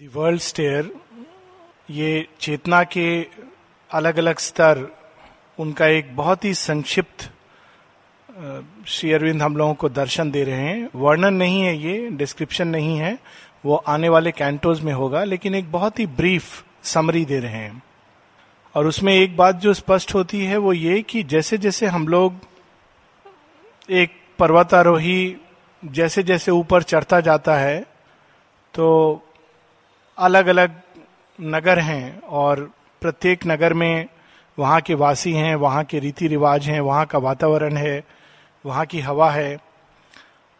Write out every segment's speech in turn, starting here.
दी world stair ये चेतना के अलग अलग स्तर, उनका एक बहुत ही संक्षिप्त श्री अरविंद हम लोगों को दर्शन दे रहे हैं। वर्णन नहीं है ये डिस्क्रिप्शन नहीं है। वो आने वाले कैंटोज में होगा, लेकिन एक बहुत ही ब्रीफ समरी दे रहे हैं। और उसमें एक बात जो स्पष्ट होती है, वो ये कि जैसे जैसे हम लोग एक पर्वतारोही जैसे जैसे ऊपर चढ़ता जाता है तो अलग अलग नगर हैं और प्रत्येक नगर में वहाँ के वासी हैं, वहाँ के रीति रिवाज हैं, वहाँ का वातावरण है, वहाँ की हवा है।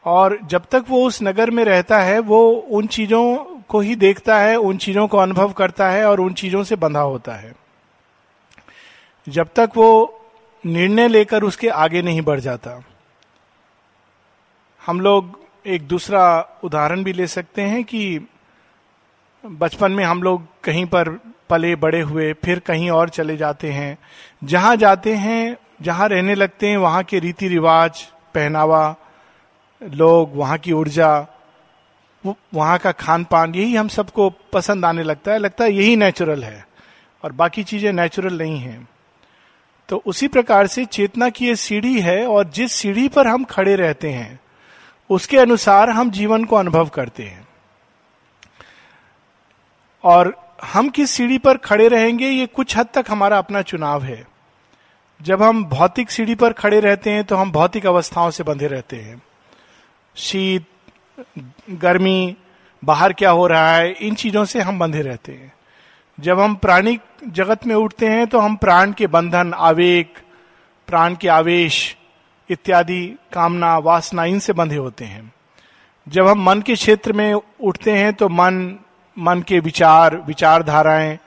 और जब तक वो उस नगर में रहता है, वो उन चीज़ों को ही देखता है, उन चीज़ों को अनुभव करता है और उन चीज़ों से बंधा होता है। जब तक वो निर्णय लेकर उसके आगे नहीं बढ़ जाता। हम लोग एक दूसरा उदाहरण भी ले सकते हैं कि बचपन में हम लोग कहीं पर पले बड़े हुए, फिर कहीं और चले जाते हैं। जहाँ जाते हैं, जहाँ रहने लगते हैं, वहाँ के रीति रिवाज, पहनावा, लोग, वहाँ की ऊर्जा वहाँ का खान पान यही हम सबको पसंद आने लगता है। लगता है यही नेचुरल है और बाकी चीज़ें नेचुरल नहीं है। तो उसी प्रकार से चेतना की ये सीढ़ी है और जिस सीढ़ी पर हम खड़े रहते हैं, उसके अनुसार हम जीवन को अनुभव करते हैं। और हम किस सीढ़ी पर खड़े रहेंगे, ये कुछ हद तक हमारा अपना चुनाव है। जब हम भौतिक सीढ़ी पर खड़े रहते हैं तो हम भौतिक अवस्थाओं से बंधे रहते हैं। शीत, गर्मी, बाहर क्या हो रहा है, इन चीज़ों से हम बंधे रहते हैं। जब हम प्राणिक जगत में उठते हैं तो हम प्राण के बंधन, आवेग, प्राण के आवेश इत्यादि, कामना, वासना इनसे बंधे होते हैं। जब हम मन के क्षेत्र में उठते हैं तो मन मन के विचार, विचारधाराएँ,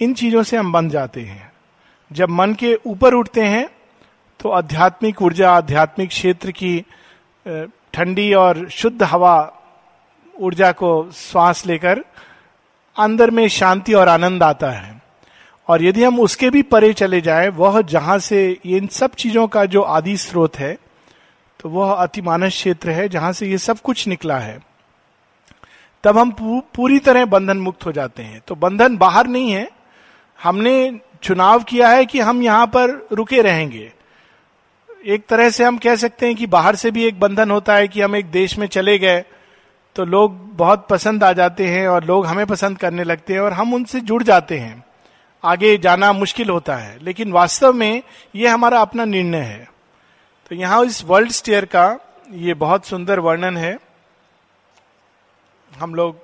इन चीज़ों से हम बन जाते हैं। जब मन के ऊपर उठते हैं तो आध्यात्मिक ऊर्जा, आध्यात्मिक क्षेत्र की ठंडी और शुद्ध हवा, ऊर्जा को श्वास लेकर अंदर में शांति और आनंद आता है। और यदि हम उसके भी परे चले जाएँ, वह जहाँ से इन सब चीज़ों का जो आदि स्रोत है तो वह अतिमानस क्षेत्र है, जहाँ से ये सब कुछ निकला है। तब हम पूरी तरह बंधन मुक्त हो जाते हैं। तो बंधन बाहर नहीं है। हमने चुनाव किया है कि हम यहाँ पर रुके रहेंगे। एक तरह से हम कह सकते हैं कि बाहर से भी एक बंधन होता है कि हम एक देश में चले गए तो लोग बहुत पसंद आ जाते हैं और लोग हमें पसंद करने लगते हैं और हम उनसे जुड़ जाते हैं। आगे जाना मुश्किल होता है, लेकिन वास्तव में यह हमारा अपना निर्णय है। तो यहाँ इस वर्ल्ड स्टेयर का ये बहुत सुंदर वर्णन है। हम लोग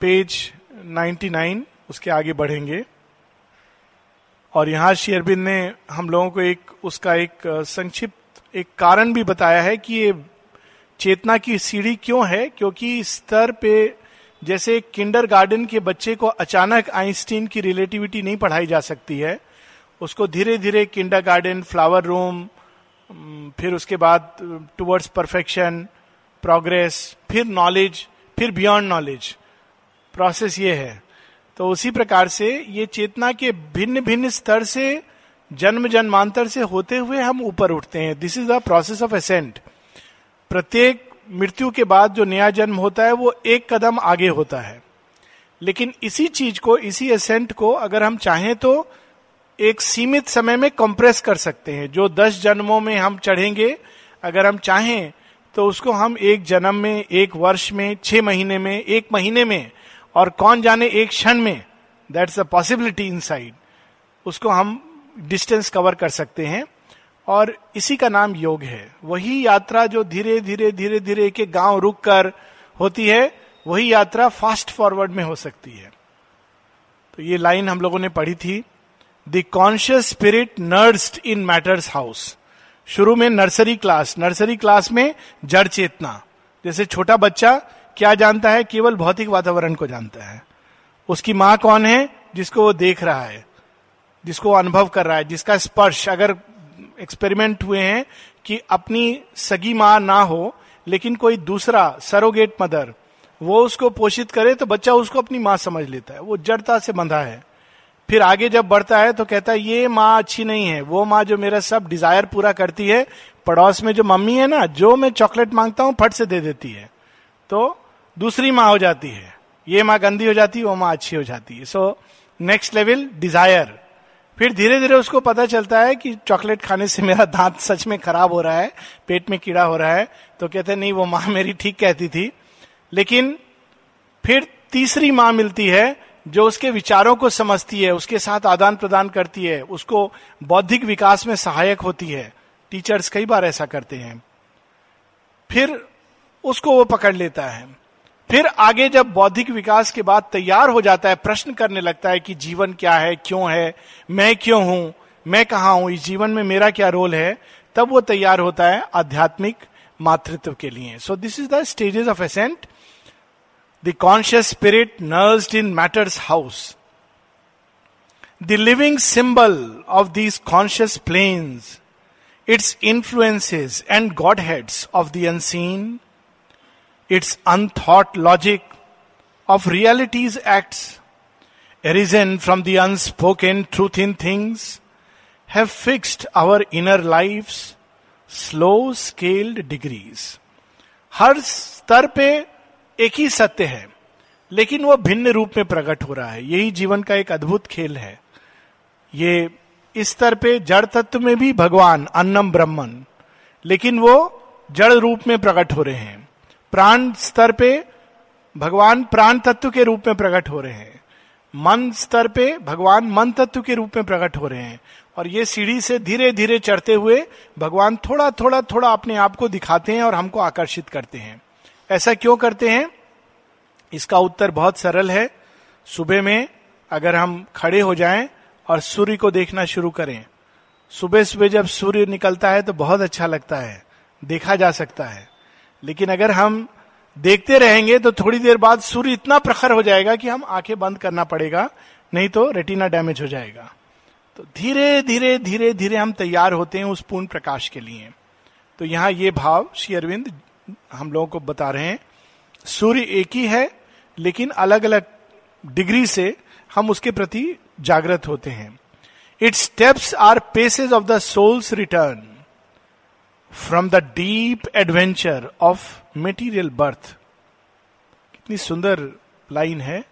पेज 99 उसके आगे बढ़ेंगे। और यहाँ शेयरबिन ने हम लोगों को एक, उसका एक संक्षिप्त एक कारण भी बताया है कि ये चेतना की सीढ़ी क्यों है? क्योंकि स्तर पे जैसे किंडर गार्डन के बच्चे को अचानक आइंस्टीन की रिलेटिविटी नहीं पढ़ाई जा सकती है, उसको धीरे धीरे किंडर गार्डन, फ्लावर रूम फिर उसके बाद टुवर्ड्स परफेक्शन, प्रोग्रेस, फिर नॉलेज फिर बियॉन्ड नॉलेज प्रोसेस ये है। तो उसी प्रकार से ये चेतना के भिन्न भिन्न स्तर से जन्म जन्मांतर से होते हुए हम ऊपर उठते हैं। This is the process of ascent प्रत्येक मृत्यु के बाद जो नया जन्म होता है, वो एक कदम आगे होता है। लेकिन इसी चीज़ को, इसी एसेंट को अगर हम चाहें तो एक सीमित समय में कंप्रेस कर सकते हैं। जो दस जन्मों में हम चढ़ेंगे, अगर हम चाहें तो उसको हम एक जन्म में, एक वर्ष में, छह महीने में, एक महीने में और कौन जाने एक क्षण में that's a possibility inside उसको हम डिस्टेंस कवर कर सकते हैं। और इसी का नाम योग है। वही यात्रा जो धीरे धीरे धीरे धीरे एक गाँव रुक कर होती है, वही यात्रा फास्ट फॉरवर्ड में हो सकती है। तो ये लाइन हम लोगों ने पढ़ी थी the conscious spirit nursed in matter's house शुरू में नर्सरी क्लास नर्सरी क्लास में जड़ चेतना। जैसे छोटा बच्चा क्या जानता है? केवल भौतिक वातावरण को जानता है। उसकी माँ कौन है? जिसको वो देख रहा है, जिसको अनुभव कर रहा है, जिसका स्पर्श। अगर एक्सपेरिमेंट हुए हैं कि अपनी सगी माँ ना हो, लेकिन कोई दूसरा सरोगेट मदर, वो उसको पोषित करे तो बच्चा उसको अपनी माँ समझ लेता है। वो जड़ता से बंधा है। फिर आगे जब बढ़ता है तो कहता है, ये माँ अच्छी नहीं है। वो माँ जो मेरा सब डिज़ायर पूरा करती है, पड़ोस में जो मम्मी है ना, जो मैं चॉकलेट माँगता हूँ, फट से दे देती है। तो दूसरी माँ हो जाती है। ये माँ गंदी हो जाती है, वो माँ अच्छी हो जाती है। सो नेक्स्ट लेवल डिज़ायर फिर धीरे धीरे उसको पता चलता है कि चॉकलेट खाने से मेरा दांत सच में खराब हो रहा है, पेट में कीड़ा हो रहा है। तो कहते नहीं, वो माँ मेरी ठीक कहती थी। लेकिन फिर तीसरी माँ मिलती है जो उसके विचारों को समझती है, उसके साथ आदान प्रदान करती है, उसको बौद्धिक विकास में सहायक होती है। टीचर्स कई बार ऐसा करते हैं। फिर उसको वो पकड़ लेता है। फिर आगे जब बौद्धिक विकास के बाद तैयार हो जाता है, प्रश्न करने लगता है कि जीवन क्या है, क्यों है, मैं क्यों हूँ, मैं कहा हूँ, इस जीवन में मेरा क्या रोल है, तब वो तैयार होता है आध्यात्मिक मातृत्व के लिए। So this is the stages of ascent The conscious spirit nursed in matter's house the living symbol of these conscious planes its influences and godheads of the unseen, its unthought logic of reality's acts, arisen from the unspoken truth in things, have fixed our inner lives slow scaled degrees. हर स्तर पे एक ही सत्य है, लेकिन वो भिन्न रूप में प्रकट हो रहा है। यही जीवन का एक अद्भुत खेल है। ये इस स्तर पे जड़ तत्व में भी भगवान, अन्नम ब्रह्मन, लेकिन वो जड़ रूप में प्रकट हो रहे हैं। प्राण स्तर पे भगवान प्राण तत्व के रूप में प्रकट हो रहे हैं। मन स्तर पे भगवान मन तत्व के रूप में प्रकट हो रहे हैं। और ये सीढ़ी से धीरे धीरे चढ़ते हुए भगवान थोड़ा थोड़ा थोड़ा अपने आप को दिखाते हैं और हमको आकर्षित करते हैं। ऐसा क्यों करते हैं? इसका उत्तर बहुत सरल है। सुबह में अगर हम खड़े हो जाएँ और सूर्य को देखना शुरू करें। सुबह सुबह जब सूर्य निकलता है तो बहुत अच्छा लगता है। देखा जा सकता है। लेकिन अगर हम देखते रहेंगे तो थोड़ी देर बाद सूर्य इतना प्रखर हो जाएगा कि हम आँखें बंद करना पड़ेगा, नहीं तो रेटिना डैमेज हो जाएगा। तो धीरे धीरे धीरे धीरे हम तैयार होते हैं उस पूर्ण प्रकाश के लिए। तो यहाँ ये भाव श्री अरविंद हम लोगों को बता रहे हैं, सूर्य एक ही है, लेकिन अलग अलग डिग्री से हम उसके प्रति जागृत होते हैं। Its steps are passages of the soul's return from the deep adventure of material birth कितनी सुंदर लाइन है।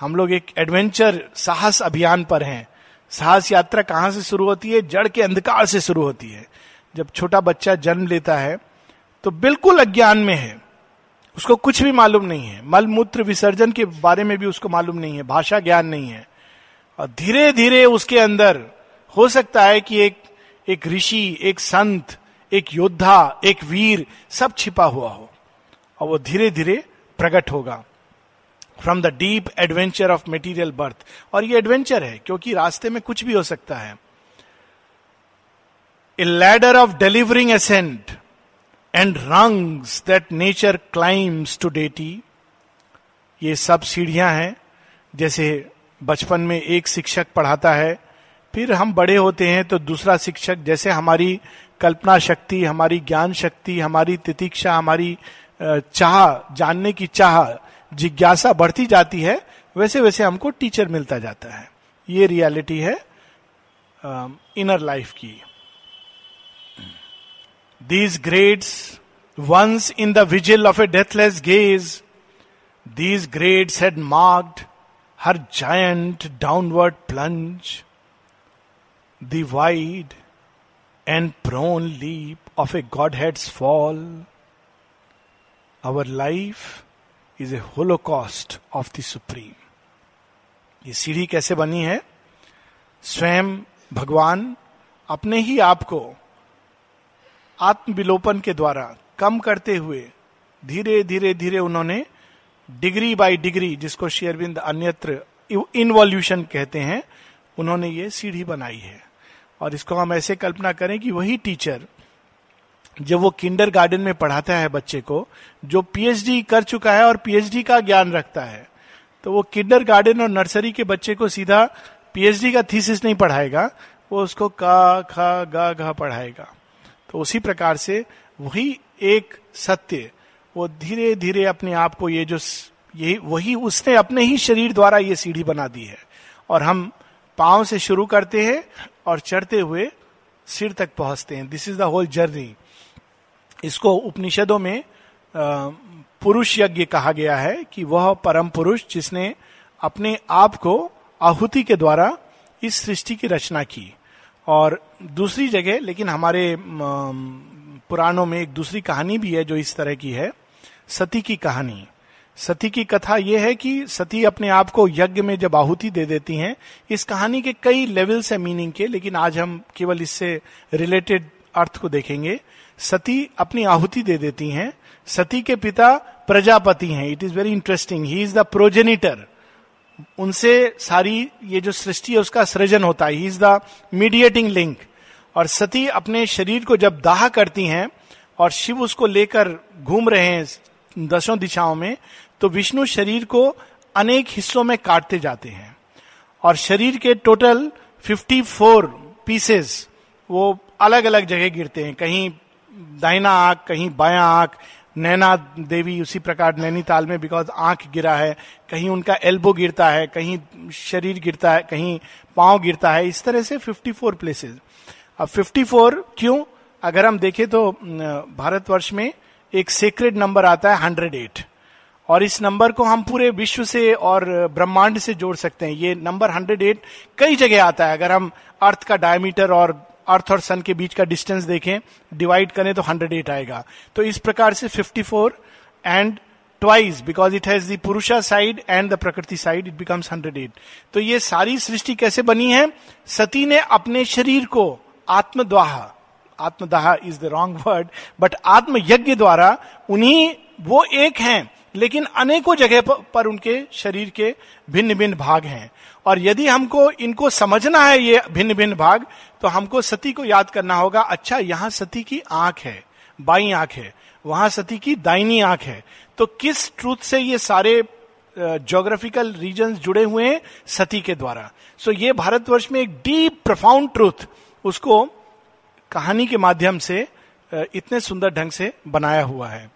हम लोग एक एडवेंचर साहस अभियान पर हैं। साहस यात्रा कहाँ से शुरू होती है? जड़ के अंधकार से शुरू होती है। जब छोटा बच्चा जन्म लेता है तो बिल्कुल अज्ञान में है। उसको कुछ भी मालूम नहीं है। मल मूत्र विसर्जन के बारे में भी उसको मालूम नहीं है। भाषा ज्ञान नहीं है। और धीरे धीरे उसके अंदर हो सकता है कि एक एक ऋषि, एक संत, एक योद्धा, एक वीर सब छिपा हुआ हो और वो धीरे धीरे प्रकट होगा। From the deep adventure of material birth और ये एडवेंचर है, क्योंकि रास्ते में कुछ भी हो सकता है। A ladder of delivering ascent and rungs that nature climbs to deity ये सब सीढ़ियाँ हैं। जैसे बचपन में एक शिक्षक पढ़ाता है, फिर हम बड़े होते हैं तो दूसरा शिक्षक, जैसे हमारी कल्पना शक्ति, हमारी ज्ञान शक्ति, हमारी तितिक्षा, हमारी चाह, जानने की चाह, जिज्ञासा बढ़ती जाती है, वैसे वैसे हमको टीचर मिलता जाता है। ये रियलिटी है इनर लाइफ की। These grades once in the vigil of a deathless gaze these grades had marked her giant downward plunge wide and prone leap of a godhead's fall our life is a holocaust of the supreme ये सीढ़ी कैसे बनी है? स्वयं भगवान अपने ही आप को आत्मविलोपन के द्वारा कम करते हुए धीरे धीरे धीरे उन्होंने डिग्री बाय डिग्री, जिसको शेयरबिंद अन्यत्र इनवॉल्यूशन कहते हैं, उन्होंने ये सीढ़ी बनाई है। और इसको हम ऐसे कल्पना करें कि वही टीचर, जब वो किंडर गार्डन में पढ़ाता है बच्चे को, जो पीएचडी कर चुका है और पीएचडी का ज्ञान रखता है तो वो किंडर गार्डन और नर्सरी के बच्चे को सीधा पीएचडी का थीसिस नहीं पढ़ाएगा, वो उसको का, खा, गा, घा पढ़ाएगा। तो उसी प्रकार से वही एक सत्य, वो धीरे धीरे अपने आप को ये जो यही, वही उसने अपने ही शरीर द्वारा ये सीढ़ी बना दी है। और हम पाँव से शुरू करते हैं और चढ़ते हुए सिर तक पहुँचते हैं। This is the whole journey इसको उपनिषदों में पुरुष यज्ञ कहा गया है कि वह परम पुरुष जिसने अपने आप को आहुति के द्वारा इस सृष्टि की रचना की। और दूसरी जगह, लेकिन हमारे पुराणों में एक दूसरी कहानी भी है जो इस तरह की है। सती की कहानी। सती की कथा यह है कि सती अपने आप को यज्ञ में जब आहुति दे देती हैं, इस कहानी के कई लेवल्स है मीनिंग के, लेकिन आज हम केवल इससे रिलेटेड अर्थ को देखेंगे। सती अपनी आहुति दे देती हैं। सती के पिता प्रजापति हैं। It is very interesting he is the progenitor उनसे सारी ये जो सृष्टि है, उसका सृजन होता है। He is the mediating link और सती अपने शरीर को जब दाह करती हैं और शिव उसको लेकर घूम रहे हैं दसों दिशाओं में तो विष्णु शरीर को अनेक हिस्सों में काटते जाते हैं। और शरीर के टोटल 54 पीसेस वो अलग अलग जगह गिरते हैं। कहीं दाहिना आँख, कहीं बाया आँख नैना देवी उसी प्रकार नैनीताल में बिकॉज़ आँख गिरा है, कहीं उनका एल्बो गिरता है, कहीं शरीर गिरता है, कहीं पाँव गिरता है, इस तरह से 54 प्लेसेस अब 54 क्यों? अगर हम देखें तो भारतवर्ष में एक सेक्रेड नंबर आता है 108 और इस नंबर को हम पूरे विश्व से और ब्रह्मांड से जोड़ सकते हैं। ये नंबर 108 कई जगह आता है। अगर हम अर्थ का डायमीटर और अर्थ और सन के बीच का डिस्टेंस देखें डिवाइड करें तो 108 आएगा। तो इस प्रकार से 54 and twice because it has the purusha side and the prakriti side it becomes 108 तो ये सारी सृष्टि कैसे बनी है? सती ने अपने शरीर को आत्मद्वाह, आत्मदाह is the wrong word but आत्म यज्ञ द्वारा उन्हीं, वो एक हैं, लेकिन अनेकों जगह पर उनके शरीर के भिन्न भिन्न भाग हैं। और यदि हमको, इनको समझना है ये भिन्न भिन्न भाग तो हमको सती को याद करना होगा अच्छा यहाँ सती की आँख है, बाई आँख है, वहाँ सती की दाइनी आँख है तो किस ट्रूथ से ये सारे जोग्राफिकल रीजन जुड़े हुए हैं सती के द्वारा? सो ये भारतवर्ष में एक डीप प्रफाउंड ट्रूथ उसको कहानी के माध्यम से इतने सुंदर ढंग से बनाया हुआ है।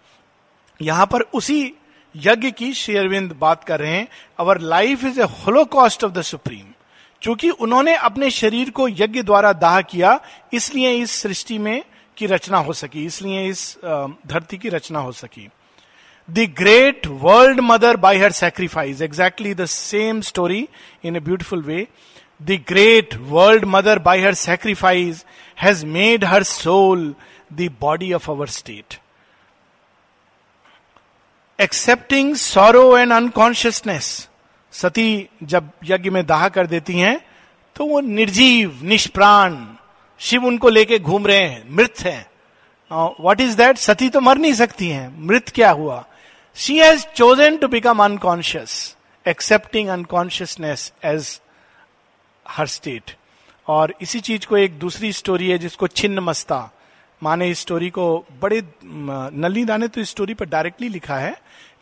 यहाँ पर उसी यज्ञ की शेयरविंद बात कर रहे हैं our life is a holocaust of the supreme चूँकि उन्होंने अपने शरीर को यज्ञ द्वारा दाह किया, इसलिए इस सृष्टि में की रचना हो सकी, इसलिए इस धरती की रचना हो सकी। The great world mother by her sacrifice exactly the same story in a beautiful way the great world mother by her sacrifice has made her soul the body of our state accepting sorrow and unconsciousness Sati जब यज्ञ में दाह कर देती हैं तो वो निर्जीव, निष्प्राण, शिव उनको लेके घूम रहे हैं, मृत है। वॉट इज़ दैट सती तो मर नहीं सकती हैं। मृत क्या हुआ? She has chosen to become unconscious accepting unconsciousness as her state और इसी चीज़ को एक दूसरी स्टोरी है जिसको छिन्न मस्ता माँ ने इस स्टोरी को बड़े नलिदा ने तो इस स्टोरी पर डायरेक्टली लिखा है,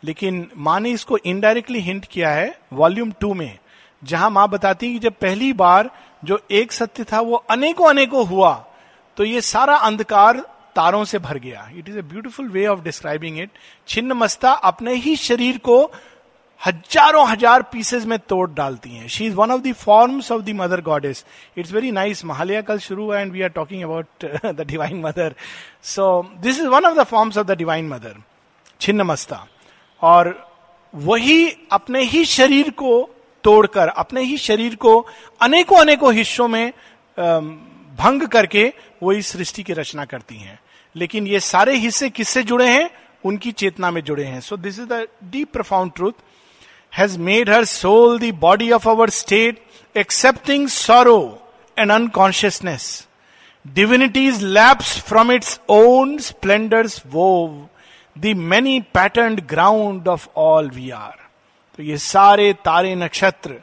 लेकिन माँ ने इसको इनडायरेक्टली हिंट किया है वॉल्यूम टू में, जहाँ माँ बताती है कि जब पहली बार जो एक सत्य था वो अनेकों अनेकों हुआ तो ये सारा अंधकार तारों से भर गया। It is a beautiful way of describing it Chhinnamasta अपने ही शरीर को हज़ारों हज़ार पीसेस में तोड़ डालती हैं। She is one of the forms of the mother goddess it's very nice Mahalaya कल शुरू हुआ and we are talking about the divine mother so this is one of the forms of the divine mother Chhinnamasta और वही अपने ही शरीर को तोड़कर, अपने ही शरीर को अनेकों अनेकों हिस्सों में भंग करके वो इस सृष्टि की रचना करती हैं। लेकिन ये सारे हिस्से किससे जुड़े हैं? उनकी चेतना में जुड़े हैं। So this is the deep profound truth has made her soul the body of our state accepting sorrow and unconsciousness divinities lapse from its own splendour वो the many pattern ground of all we are तो ये सारे तारे नक्षत्र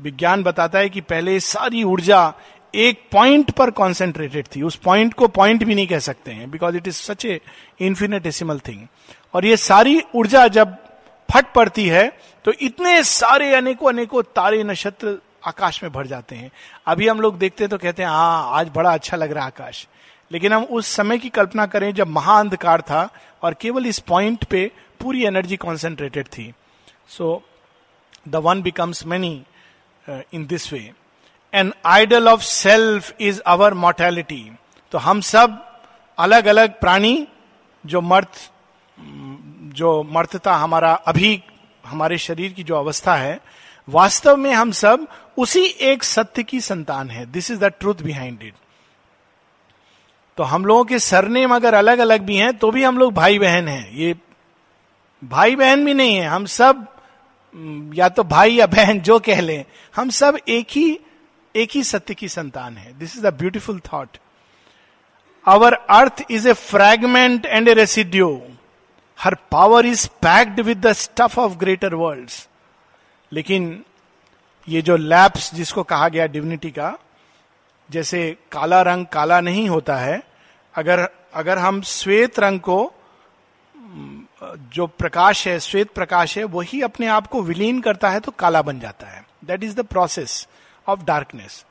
विज्ञान बताता है कि पहले सारी ऊर्जा एक पॉइंट पर कॉन्सेंट्रेटेड थी। उस पॉइंट को पॉइंट भी नहीं कह सकते हैं because it is such a infinitesimal thing और ये सारी ऊर्जा जब फट पड़ती है तो इतने सारे अनेकों अनेकों तारे नक्षत्र आकाश में भर जाते हैं। अभी हम लोग देखते हैं तो कहते हैं हाँ आज बड़ा अच्छा लग रहा है आकाश। लेकिन हम उस समय की कल्पना करें जब महाअंधकार था और केवल इस पॉइंट पे पूरी एनर्जी कॉन्सेंट्रेटेड थी। So the one becomes many in this way an idol of self is our mortality तो हम सब अलग अलग प्राणी जो मर्थ जो मर्तता हमारा अभी, हमारे शरीर की जो अवस्था है, वास्तव में हम सब उसी एक सत्य की संतान है। This is the truth behind it तो हम लोगों के सरनेम अगर अलग अलग भी हैं तो भी हम लोग भाई बहन हैं। ये भाई बहन भी नहीं है, हम सब या तो भाई या बहन जो कह लें, हम सब एक ही एक ही सत्य की संतान है। This is a beautiful thought our earth is a fragment and a residue her power is packed with the stuff of greater world लेकिन ये जो लैप्स जिसको कहा गया डिविनिटी का, जैसे काला रंग काला नहीं होता है, अगर अगर हम श्वेत रंग को, जो प्रकाश है, श्वेत प्रकाश है, वही अपने आप को विलीन करता है तो काला बन जाता है। That is the process of darkness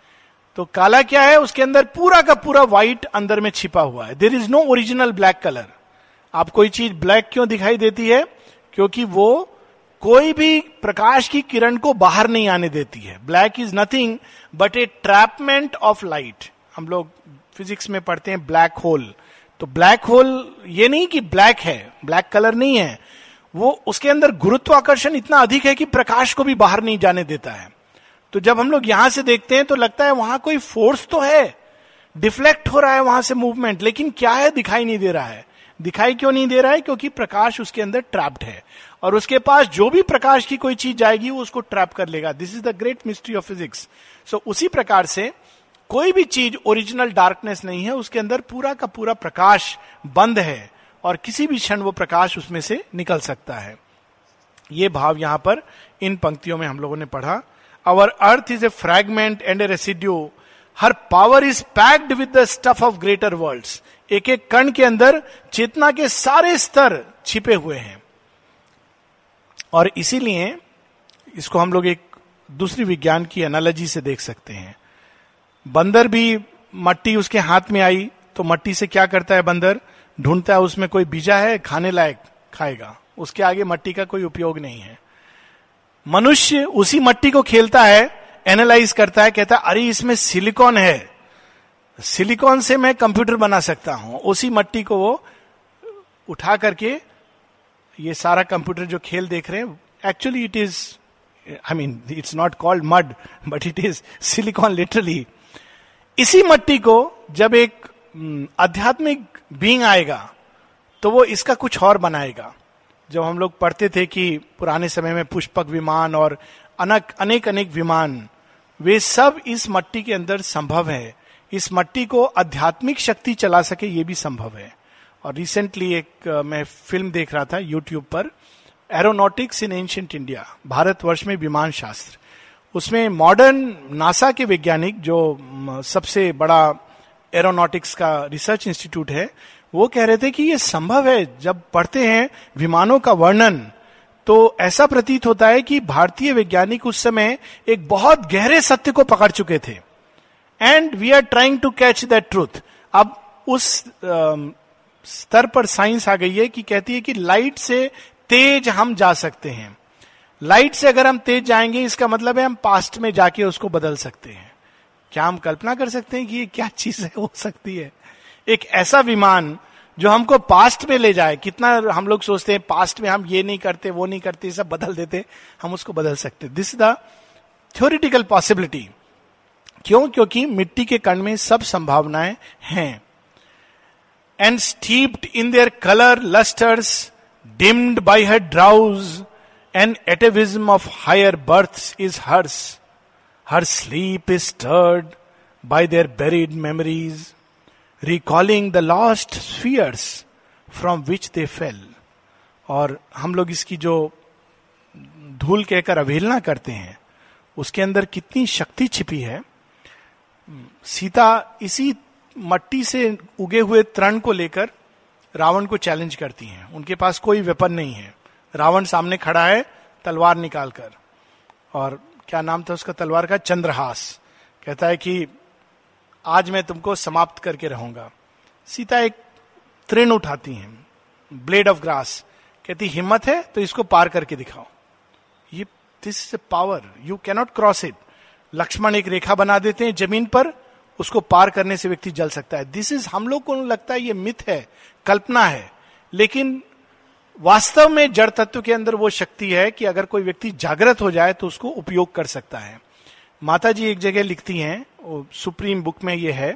तो काला क्या है? उसके अंदर पूरा का पूरा व्हाइट अंदर में छिपा हुआ है। There is no original black colour आप कोई चीज़ ब्लैक क्यों दिखाई देती है? क्योंकि वो कोई भी प्रकाश की किरण को बाहर नहीं आने देती है। Black is nothing but a trapment of light. हम लोग फिजिक्स में पढ़ते हैं ब्लैक होल। तो ब्लैक होल ये नहीं कि ब्लैक है, ब्लैक कलर नहीं है। वो उसके अंदर गुरुत्वाकर्षण इतना अधिक है कि प्रकाश को भी बाहर नहीं जाने देता है। तो जब हम लोग यहाँ से देखते हैं तो लगता है वहाँ कोई फोर्स तो है। डिफ्लेक्ट हो रहा है वहाँ से मूवमेंट, लेकिन क्या है दिखाई नहीं दे रहा है। दिखाई क्यों नहीं दे रहा है? क्योंकि प्रकाश उसके अंदर ट्रैप्ड है। और उसके पास जो भी प्रकाश की कोई चीज़ जाएगी, वो उसको ट्रैप कर लेगा। This is the great mystery of physics so उसी प्रकार से कोई भी चीज़ ओरिजिनल डार्कनेस नहीं है, उसके अंदर पूरा का पूरा प्रकाश बंद है। और किसी भी क्षण वो प्रकाश उसमें से निकल सकता है। ये भाव यहाँ पर इन पंक्तियों में हम लोगों ने पढ़ा। Our earth is a fragment and a residue her power is packed with the stuff of greater world एक एक कण के अंदर चेतना के सारे स्तर छिपे हुए हैं। और इसीलिए इसको हम लोग एक दूसरी विज्ञान की एनालॉजी से देख सकते हैं। बंदर भी मट्टी उसके हाथ में आई तो मट्टी से क्या करता है बंदर? ढूंढता है उसमें कोई बीजा है, खाने लायक खाएगा। उसके आगे मट्टी का कोई उपयोग नहीं है। मनुष्य उसी मट्टी को खेलता है एनालाइज करता है, कहता है, अरे, इसमें सिलिकॉन है। सिलिकॉन से मैं कंप्यूटर बना सकता हूँ। उसी मट्टी को वो उठा करके ये सारा कंप्यूटर जो खेल देख रहे हैं actually it is I mean it's not called mud but it is silicon literally इसी मट्टी को जब एक आध्यात्मिक बींग आएगा तो वो इसका कुछ और बनाएगा। जब हम लोग पढ़ते थे कि पुराने समय में पुष्पक विमान और अनक अनेक अनेक विमान, वे सब इस मट्टी के अंदर संभव है। इस मट्टी को आध्यात्मिक शक्ति चला सके, ये भी संभव है। और रिसेंटली एक मैं फ़िल्म देख रहा था यूट्यूब पर aeronautics in ancient India Bharatvarsh में विमान शास्त्र। उसमें मॉडर्न नासा के वैज्ञानिक जो सबसे बड़ा एरोनॉटिक्स का रिसर्च इंस्टीट्यूट है, वो कह रहे थे कि ये संभव है, जब पढ़ते हैं विमानों का वर्णन तो ऐसा प्रतीत होता है कि भारतीय वैज्ञानिक उस समय एक बहुत गहरे सत्य को पकड़ चुके थे। And we are trying to catch that truth अब उस स्तर पर साइंस आ गई है कि कहती है कि लाइट से तेज हम जा सकते हैं। लाइट से अगर हम तेज जाएँगे, इसका मतलब है हम पास्ट में जाके उसको बदल सकते हैं। क्या हम कल्पना कर सकते हैं कि ये क्या चीज़ है, हो सकती है? एक ऐसा विमान जो हमको पास्ट में ले जाए, कितना हम लोग सोचते हैं पास्ट में हम ये नहीं करते, वो नहीं करते सब बदल देते, हम उसको बदल सकते दिस द थ्योरिटिकल पॉसिबिलिटी क्यों? क्योंकि मिट्टी के कण में सब संभावनाएँ हैं। And steeped in their colour lustres dimmed by her drowse and atavism of higher birth is hers her sleep is stirred by their buried memories recalling the lost spheres from which they fell और हम लोग इसकी जो धूल कहकर अवहेलना करते हैं, उसके अंदर कितनी शक्ति छिपी है सीता इसी मट्टी से उगे हुए तरण को लेकर रावण को चैलेंज करती हैं। उनके पास कोई वेपन नहीं है। रावण सामने खड़ा है, तलवार निकालकर। और क्या नाम था उसका तलवार का? चंद्रहास। कहता है कि आज मैं तुमको समाप्त करके रहूँगा। सीता एक तृण उठाती हैं। ब्लेड ऑफ़ ग्रास कहती, हिम्मत है तो इसको पार करके दिखाओ। ये this is a power you cannot cross it Lakshman एक रेखा बना देते हैं ज़मीन पर उसको पार करने से व्यक्ति जल सकता है। दिस इज़ हम लोग को लगता है ये मिथ है, कल्पना है। लेकिन वास्तव में जड़ तत्व के अंदर वो शक्ति है कि अगर कोई व्यक्ति जागृत हो जाए तो उसको उपयोग कर सकता है। माता जी एक जगह लिखती हैं सुप्रीम बुक में ये है,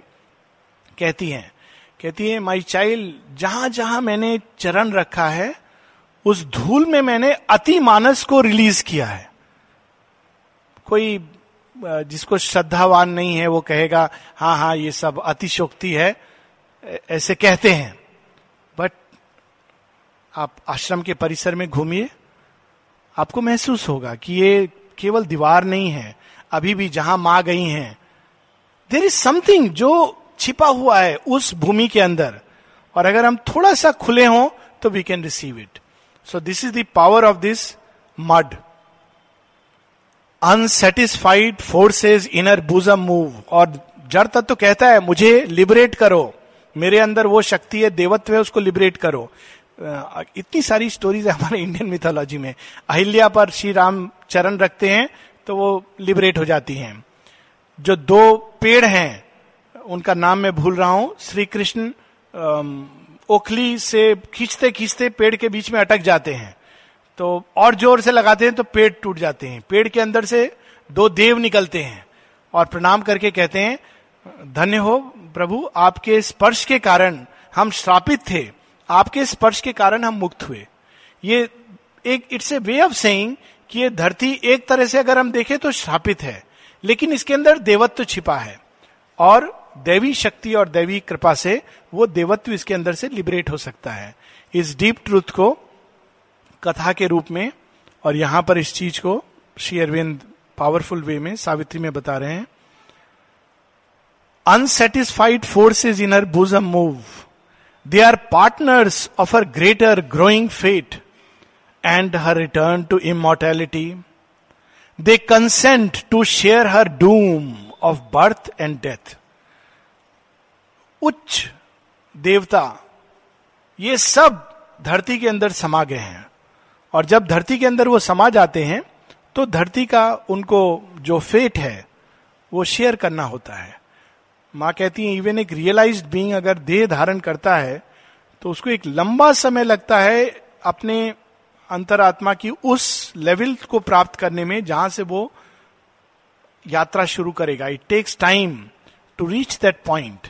कहती हैं, कहती है माई चाइल्ड जहाँ जहाँ मैंने चरण रखा है, उस धूल में मैंने अति मानस को रिलीज़ किया है। कोई जिसको श्रद्धावान नहीं है, वो कहेगा हाँ हाँ ये सब अतिशोक्ति है। ऐसे कहते हैं। बट आप आश्रम के परिसर में घूमिए, आपको महसूस होगा कि ये केवल दीवार नहीं है। अभी भी जहाँ माँ गई हैं देर इज़ समथिंग जो छिपा हुआ है उस भूमि के अंदर। और अगर हम थोड़ा सा खुले हों तो we can receive it so this is the power of this mud unsatisfied forces in her bosom move और जड़ तत्व तो कहता है, मुझे लिबरेट करो। मेरे अंदर वो शक्ति है, देवत्व है, उसको लिबरेट करो. इतनी सारी स्टोरीज है हमारे इंडियन मिथोलॉजी में। अहिल्या पर श्री राम चरण रखते हैं तो वो लिबरेट हो जाती हैं। जो दो पेड़ हैं, उनका नाम मैं भूल रहा हूँ। श्री कृष्ण ओखली से खींचते खींचते पेड़ के बीच में अटक जाते हैं। तो और ज़ोर से लगाते हैं तो पेड़ टूट जाते हैं। पेड़ के अंदर से दो देव निकलते हैं और प्रणाम करके कहते हैं, धन्य हो प्रभु, आपके स्पर्श के कारण हम श्रापित थे। आपके स्पर्श के कारण हम मुक्त हुए। ये एक it's a way of saying कि ये धरती एक तरह से अगर हम देखें तो श्रापित है। लेकिन इसके अंदर देवत्व छिपा है और दैवी शक्ति और दैवी कृपा से वो देवत्व इसके अंदर से लिबरेट हो सकता है। इस डीप ट्रूथ को कथा के रूप में और यहाँ पर इस चीज़ को श्री अरविंद पावरफुल वे में सावित्री में बता रहे हैं। Unsatisfied forces in her bosom move they are partners of our greater growing fate and her return to immortality they consent to share her doom of birth and death उच्च देवता, ये सब धरती के अंदर समा गए हैं। और जब धरती के अंदर वो समा जाते हैं तो धरती का उनको जो फेट है, वो शेयर करना होता है। माँ कहती है इवन एक रियलाइज़ बींग अगर देह धारण करता है तो उसको एक लंबा समय लगता है अपने अंतरात्मा की उस लेवल को प्राप्त करने में, जहाँ से वो यात्रा शुरू करेगा। It takes time to reach that point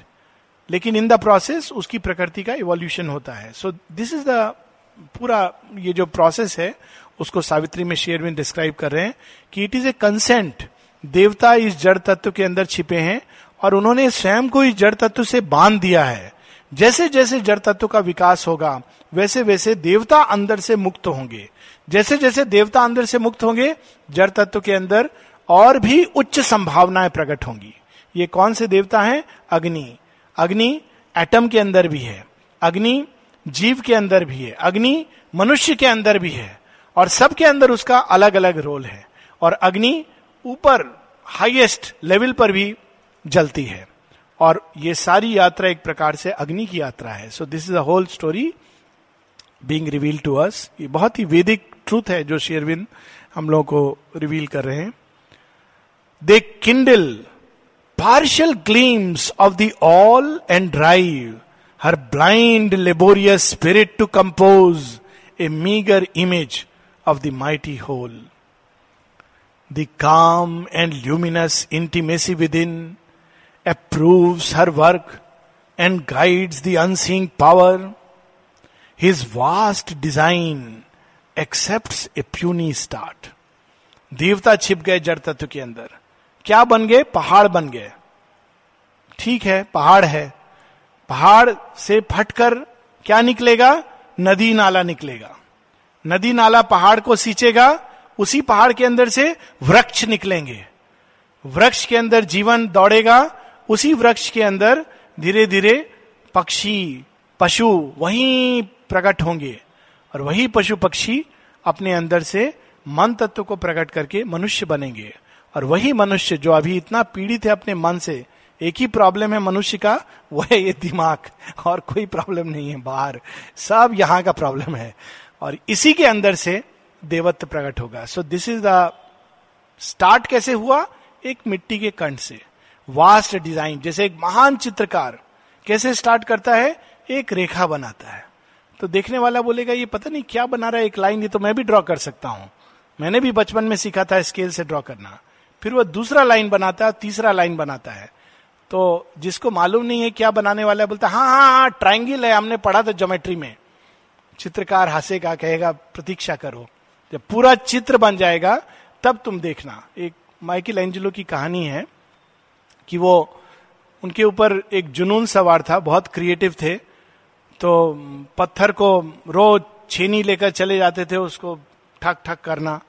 लेकिन इन द प्रोसेस उसकी प्रकृति का इवोल्यूशन होता है। सो दिस इज़ द पूरा ये जो प्रोसेस है, उसको सावित्री में शेयरविन डिस्क्राइब कर रहे हैं कि इट इज़ ए कंसेंट देवता इस जड़ तत्व के अंदर छिपे हैं और उन्होंने स्वयं को इस जड़ तत्व से बाँध दिया है। जैसे जैसे जड़ तत्व का विकास होगा, वैसे वैसे देवता अंदर से मुक्त होंगे। जैसे जैसे देवता अंदर से मुक्त होंगे, जड़ तत्व के अंदर और भी उच्च संभावनाएँ प्रकट होंगी। ये कौन से देवता हैं? अग्नि। अग्नि एटम के अंदर भी है। अग्नि जीव के अंदर भी है, अग्नि मनुष्य के अंदर भी है, और सबके अंदर उसका अलग अलग रोल है, और अग्नि ऊपर हाईएस्ट लेवल पर भी जलती है, और ये सारी यात्रा एक प्रकार से अग्नि की यात्रा है। So this is a whole story being reveal to us ये बहुत ही वेदिक ट्रूथ है जो शेरविंद हम लोगों को रिवील कर रहे हैं। They kindle partial gleams of the all and drive her blind laborious spirit to compose a meagre image of the mighty whole the calm and luminous intimacy within approves her work and guides the unseeing power his vast design accept a puny start देवता छिप गए जड़ तत्व के अंदर। क्या बन गए? पहाड़ बन गए। ठीक है, पहाड़ है। पहाड़ से फटकर क्या निकलेगा? नदी नाला निकलेगा। नदी नाला पहाड़ को सींचेगा, उसी पहाड़ के अंदर से वृक्ष निकलेंगे। वृक्ष के अंदर जीवन दौड़ेगा, उसी वृक्ष के अंदर धीरे धीरे पक्षी, पशु वहीं प्रकट होंगे। और वही पशु पक्षी अपने अंदर से मन तत्व को प्रकट करके मनुष्य बनेंगे। और वही मनुष्य जो अभी इतना पीड़ित है अपने मन से एक ही प्रॉब्लम है मनुष्य का वह है ये दिमाग। और कोई प्रॉब्लम नहीं है बाहर। सब यहाँ का प्रॉब्लम है। और इसी के अंदर से देवत्व प्रकट होगा। So this is the start कैसे हुआ? एक मिट्टी के कंठ से। वास्ट डिज़ाइन जैसे एक महान चित्रकार कैसे स्टार्ट करता है? एक रेखा बनाता है। तो देखने वाला बोलेगा, ये पता नहीं क्या बना रहा है एक लाइन ये तो मैं भी ड्रॉ कर सकता हूँ। मैंने भी बचपन में सीखा था स्केल से ड्रॉ करना। फिर वह दूसरा लाइन बनाता है तीसरा लाइन बनाता है। तो जिसको मालूम नहीं है क्या बनाने वाला है, बोलता हाँ हाँ हाँ ट्राइंगल है, हमने पढ़ा था ज्योमेट्री में। चित्रकार हंसेगा कहेगा, प्रतीक्षा करो। जब पूरा चित्र बन जाएगा, तब तुम देखना। एक माइकल एंजलो की कहानी है कि वो, उनके ऊपर एक जुनून सवार था, बहुत क्रिएटिव थे। तो पत्थर को रोज छेनी लेकर चले जाते थे, उसको ठक ठक करना।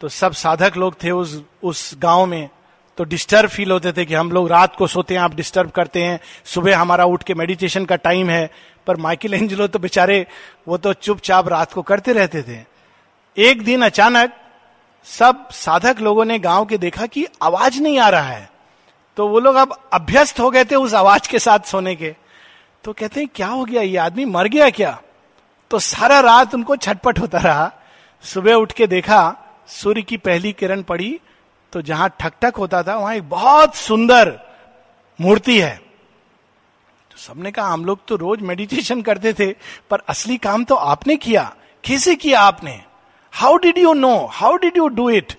तो सब साधक लोग थे उस उस गाँव में। तो डिस्टर्ब फील होते थे कि हम लोग रात को सोते हैं, आप डिस्टर्ब करते हैं। सुबह हमारा उठ के मेडिटेशन का टाइम है। पर माइकिल एंजलो तो बेचारे, वो तो चुपचाप रात को करते रहते थे। एक दिन अचानक सब साधक लोगों ने गाँव के देखा कि आवाज़ नहीं आ रहा है। तो वो लोग अब अभ्यस्त हो गए थे उस आवाज़ के साथ सोने के। तो कहते हैं, क्या हो गया? ये आदमी मर गया क्या? तो सारा रात उनको छटपट होता रहा। सुबह उठ के देखा, सूर्य की पहली किरण पड़ी तो जहाँ ठकठक होता था, वहाँ एक बहुत सुंदर मूर्ति है। तो सबने कहा, हम लोग तो रोज मेडिटेशन करते थे, पर असली काम तो आपने किया। कैसे किया आपने? How did you know how did you do it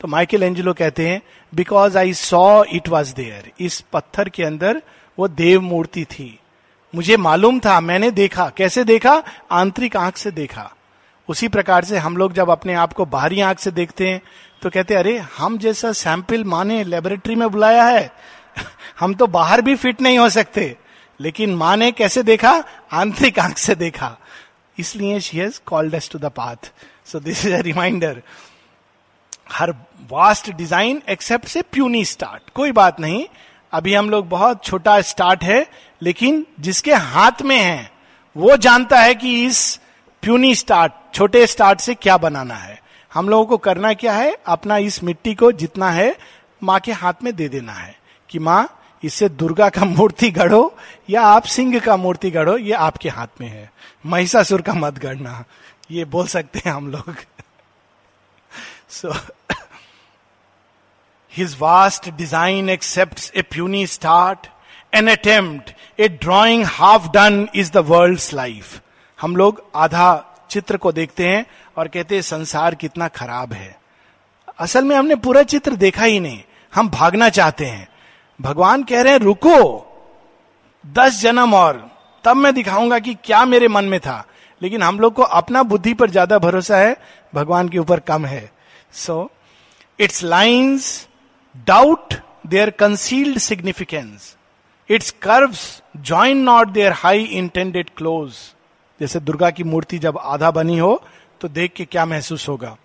तो माइकल एंजलो कहते हैं because I saw it was there इस पत्थर के अंदर वो देव मूर्ति थी। मुझे मालूम था, मैंने देखा। कैसे देखा? आंतरिक आँख से देखा। उसी प्रकार से हम लोग जब अपने आप को बाहरी आँख से देखते हैं तो कहते अरे, हम जैसा सैंपल माने लेबोरेटरी में बुलाया है, हम तो बाहर भी फिट नहीं हो सकते। लेकिन माँ ने कैसे देखा? आंतरिक आँख से देखा। इसलिए she has called us to the path so this is a reminder her vast design except से प्यूनी स्टार्ट कोई बात नहीं। अभी हम लोग बहुत छोटा स्टार्ट है, लेकिन जिसके हाथ में है, वो जानता है कि इस प्यूनी स्टार्ट छोटे स्टार्ट से क्या बनाना है। हम लोगों को करना क्या है? अपना इस मिट्टी को जितना है, माँ के हाथ में दे देना है कि माँ, इससे दुर्गा का मूर्ति गढ़ो या आप सिंह का मूर्ति गढ़ो, ये आपके हाथ में है। महिषासुर का मत गढ़ना। ये बोल सकते हैं हम लोग। So his vast design accept a puny start an attempt a drawing half done is the world life हम लोग आधा चित्र को देखते हैं और कहते हैं, संसार कितना खराब है। असल में हमने पूरा चित्र देखा ही नहीं। हम भागना चाहते हैं। भगवान कह रहे हैं, रुको। दस जन्म और। तब मैं दिखाऊँगा कि क्या मेरे मन में था। लेकिन हम लोग को अपना बुद्धि पर ज़्यादा भरोसा है। भगवान के ऊपर कम है। So its lines doubt their concealed significance its curves join not their high intended close जैसे दुर्गा की मूर्ति जब आधा बनी हो तो देख के क्या महसूस होगा।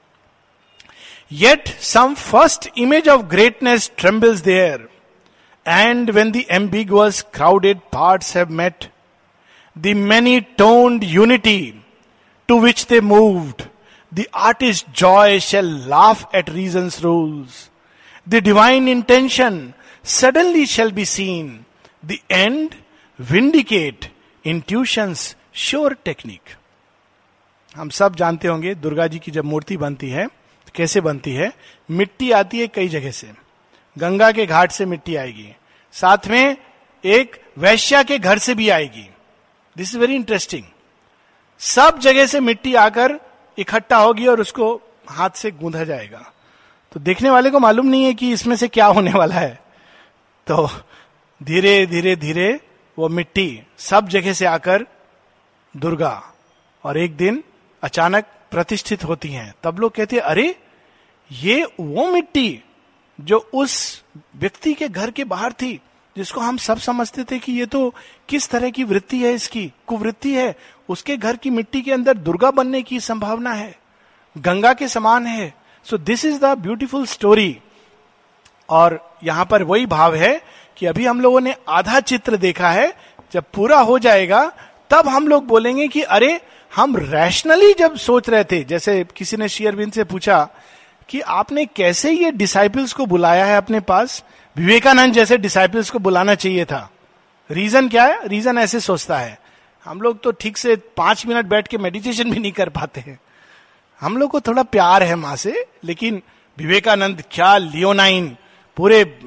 Yet some first image of greatness trembles there and when the ambiguous crowded part have met the many toned unity to which they moved the artist joy shall laugh at reason rules the divine intention suddenly shall be seen the end vindicate intuitions sure technique हम सब जानते होंगे दुर्गा जी की जब मूर्ति बनती है तो कैसे बनती है? मिट्टी आती है कई जगह से। गंगा के घाट से मिट्टी आएगी। साथ में एक वैश्या के घर से भी आएगी। दिस इज़ वेरी इंटरेस्टिंग सब जगह से मिट्टी आकर इकट्ठा होगी और उसको हाथ से गूंधा जाएगा। तो देखने वाले को मालूम नहीं है कि इसमें से क्या होने वाला है। तो धीरे धीरे धीरे वो मिट्टी सब जगह से आकर दुर्गा। और एक दिन अचानक प्रतिष्ठित होती हैं। तब लोग कहते हैं, अरे, ये वो मिट्टी जो उस व्यक्ति के घर के बाहर थी, जिसको हम सब समझते थे कि ये तो किस तरह की वृत्ति है इसकी, कुवृत्ति है, उसके घर की मिट्टी के अंदर दुर्गा बनने की संभावना है, गंगा के समान है। So this is the beautiful story और यहाँ पर वही भाव है कि अभी हम लोगों ने आधा चित्र देखा है, जब पूरा हो जाएगा तब हम लोग बोलेंगे कि अरे, हम रैशनली जब सोच रहे थे, जैसे किसी ने शेयरविंद से पूछा कि आपने कैसे ये डिसाइपल्स को बुलाया है अपने पास? विवेकानंद जैसे डिसाइपल्स को बुलाना चाहिए था। रीजन क्या है? रीजन ऐसे सोचता है। हम लोग तो ठीक से पाँच मिनट बैठ के मेडिटेशन भी नहीं कर पाते हैं। हम लोग को थोड़ा प्यार है माँ से, लेकिन विवेकानंद, क्या लियोनाइन पूरे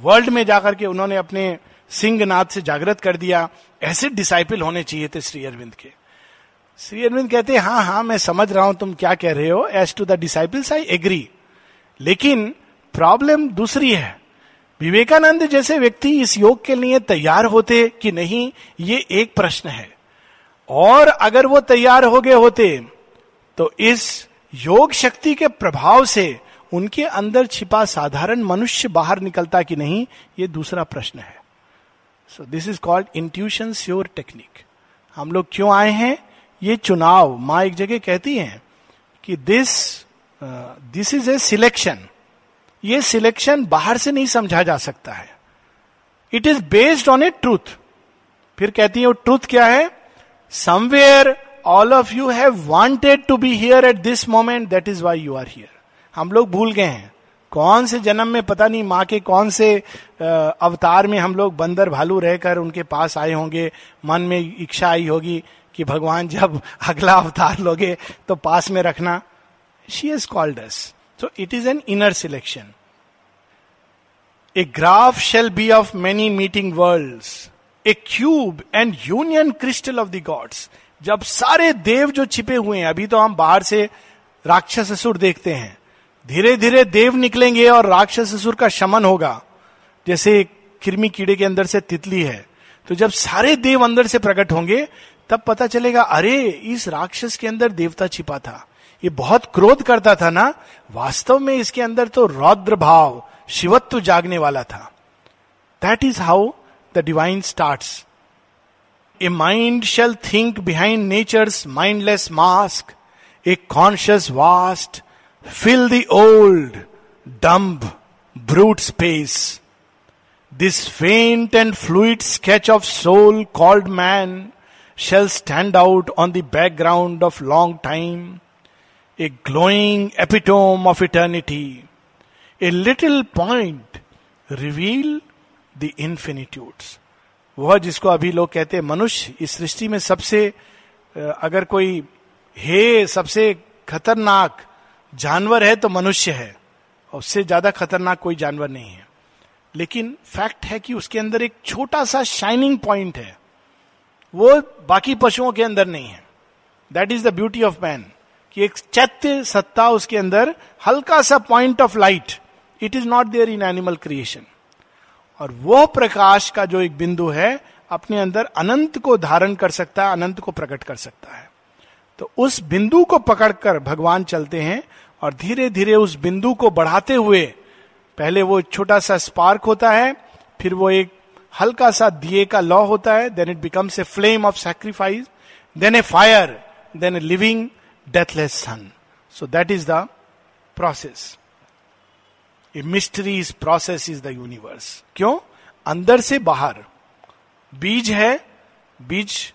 वर्ल्ड में जाकर के उन्होंने अपने सिंह नाथ से जागृत कर दिया। ऐसे डिसाइपल होने चाहिए थे श्री अरविंद के। श्री अरविंद कहते हैं हाँ हाँ मैं समझ रहा हूँ तुम क्या कह रहे हो। As to the disciples I agree लेकिन प्रॉब्लम दूसरी है। विवेकानंद जैसे व्यक्ति इस योग के लिए तैयार होते कि नहीं, ये एक प्रश्न है। और अगर वो तैयार हो गए होते तो इस योग शक्ति के प्रभाव से उनके अंदर छिपा साधारण मनुष्य बाहर निकलता कि नहीं, ये दूसरा प्रश्न है। So this is called intuition sure technique हम लोग क्यों आए हैं? ये चुनाव माँ एक जगह कहती हैं कि this this is a selection ये सिलेक्शन बाहर से नहीं समझा जा सकता है। It is based on a truth फिर कहती है, वो ट्रूथ क्या है? Somewhere all of you have wanted to be here at this moment that is why you are here हम लोग भूल गए हैं। कौन से जन्म में, पता नहीं, माँ के कौन से अवतार में हम लोग बंदर भालू रहकर उनके पास आए होंगे, मन में इच्छा आई होगी कि भगवान जब अगला अवतार लोगे तो पास में रखना। She is called so it is an inner selection a graph shall be of many meeting world a cube and union crystal of the gods जब सारे देव जो छिपे हुए हैं, अभी तो हम बाहर से राक्षस असुर देखते हैं। धीरे धीरे देव निकलेंगे और राक्षस असुर का शमन होगा। जैसे किरमी कीड़े के अंदर से तितली है। तो जब सारे देव अंदर से प्रकट होंगे, तब पता चलेगा, अरे, इस राक्षस के अंदर देवता छिपा था। ये बहुत क्रोध करता था ना? वास्तव में इसके अंदर तो रौद्र भाव, शिवत्व जागने वाला था। That is how the divine start a mind shall think behind nature's mindless mask a conscious vast fill the old dumb brute space this faint and fluid sketch of soul called man shall stand out on the background of long time, a glowing epitome of eternity, a little point reveal the infinitudes. वह जिसको अभी लोग कहते हैं मनुष्य इस सृष्टि में सबसे अगर कोई हे सबसे खतरनाक जानवर है तो मनुष्य है। उससे ज़्यादा खतरनाक कोई जानवर नहीं है। लेकिन फैक्ट है कि उसके अंदर एक छोटा सा शाइनिंग पॉइंट है। वो बाकी पशुओं के अंदर नहीं है। That is the beauty of man कि एक चैत्य सत्ता उसके अंदर हल्का सा point of light it is not there in animal creation और वो प्रकाश का जो एक बिंदु है, अपने अंदर अनंत को धारण कर सकता है, अनंत को प्रकट कर सकता है। तो उस बिंदु को पकड़कर भगवान चलते हैं और धीरे धीरे उस बिंदु को बढ़ाते हुए, पहले वो छोटा सा स्पार्क होता है, फिर वो एक हल्का सा दिए का लॉ होता है then it becomes a flame of sacrifice then a fire then a living deathless sun so that is the process a mysterious process is the universe क्यों? अंदर से बाहर। बीज है, बीज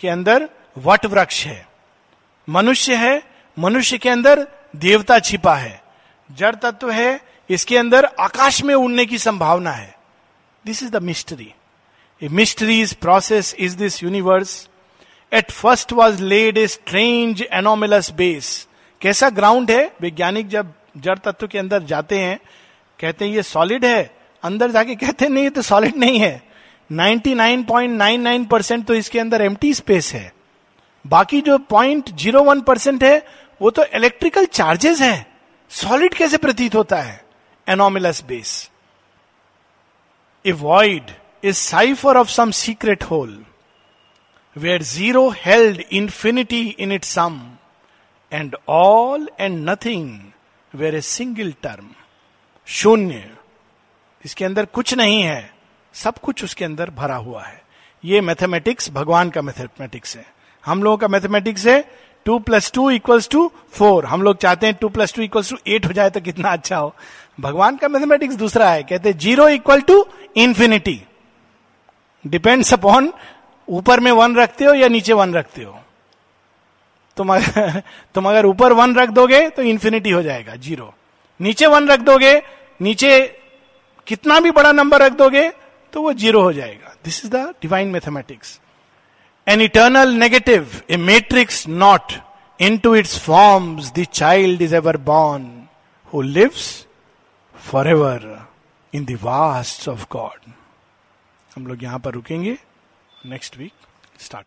के अंदर वट वृक्ष है। मनुष्य है, मनुष्य के अंदर देवता छिपा है। जड़ तत्व है, इसके अंदर आकाश में उड़ने की संभावना है। This is the mystery mysterious process is this universe at first was laid a strange anomalous base कैसा ग्राउंड है? वैज्ञानिक जब जड़ तत्व के अंदर जाते हैं, कहते हैं, ये सॉलिड है। अंदर जाके कहते हैं, नहीं तो सॉलिड नहीं है। 99.99 परसेंट तो इसके अंदर एम स्पेस है। बाकी जो पॉइंट ज़ीरो वन परसेंट है वो तो इलेक्ट्रिकल चार्जेस है। सॉलिड कैसे प्रतीत होता है? Anomalous base void is cipher of some secret hole, where zero held infinity in its sum, and all and nothing were a single term. शून्य। इसके अंदर कुछ नहीं है। सब कुछ उसके अंदर भरा हुआ है। ये मैथमेटिक्स भगवान का मैथमेटिक्स है। हम लोगों का मैथमेटिक्स है two plus two equals to four. हम लोग चाहते हैं two plus two equals to eight हो जाए तो कितना अच्छा हो। भगवान का मैथमेटिक्स दूसरा है, कहते zero equal to infinity depends upon ऊपर में वन रखते हो या नीचे वन रखते हो। तुम अगर तुम अगर ऊपर वन रख दोगे तो इन्फिनिटी हो जाएगा, ज़ीरो। नीचे वन रख दोगे, नीचे कितना भी बड़ा नंबर रख दोगे तो वो ज़ीरो हो जाएगा। This is the divine mathematics an eternal negative a matrix not into its forms the child is ever born who lives for ever in dust of God हम लोग यहाँ पर रुकेंगे. Next week start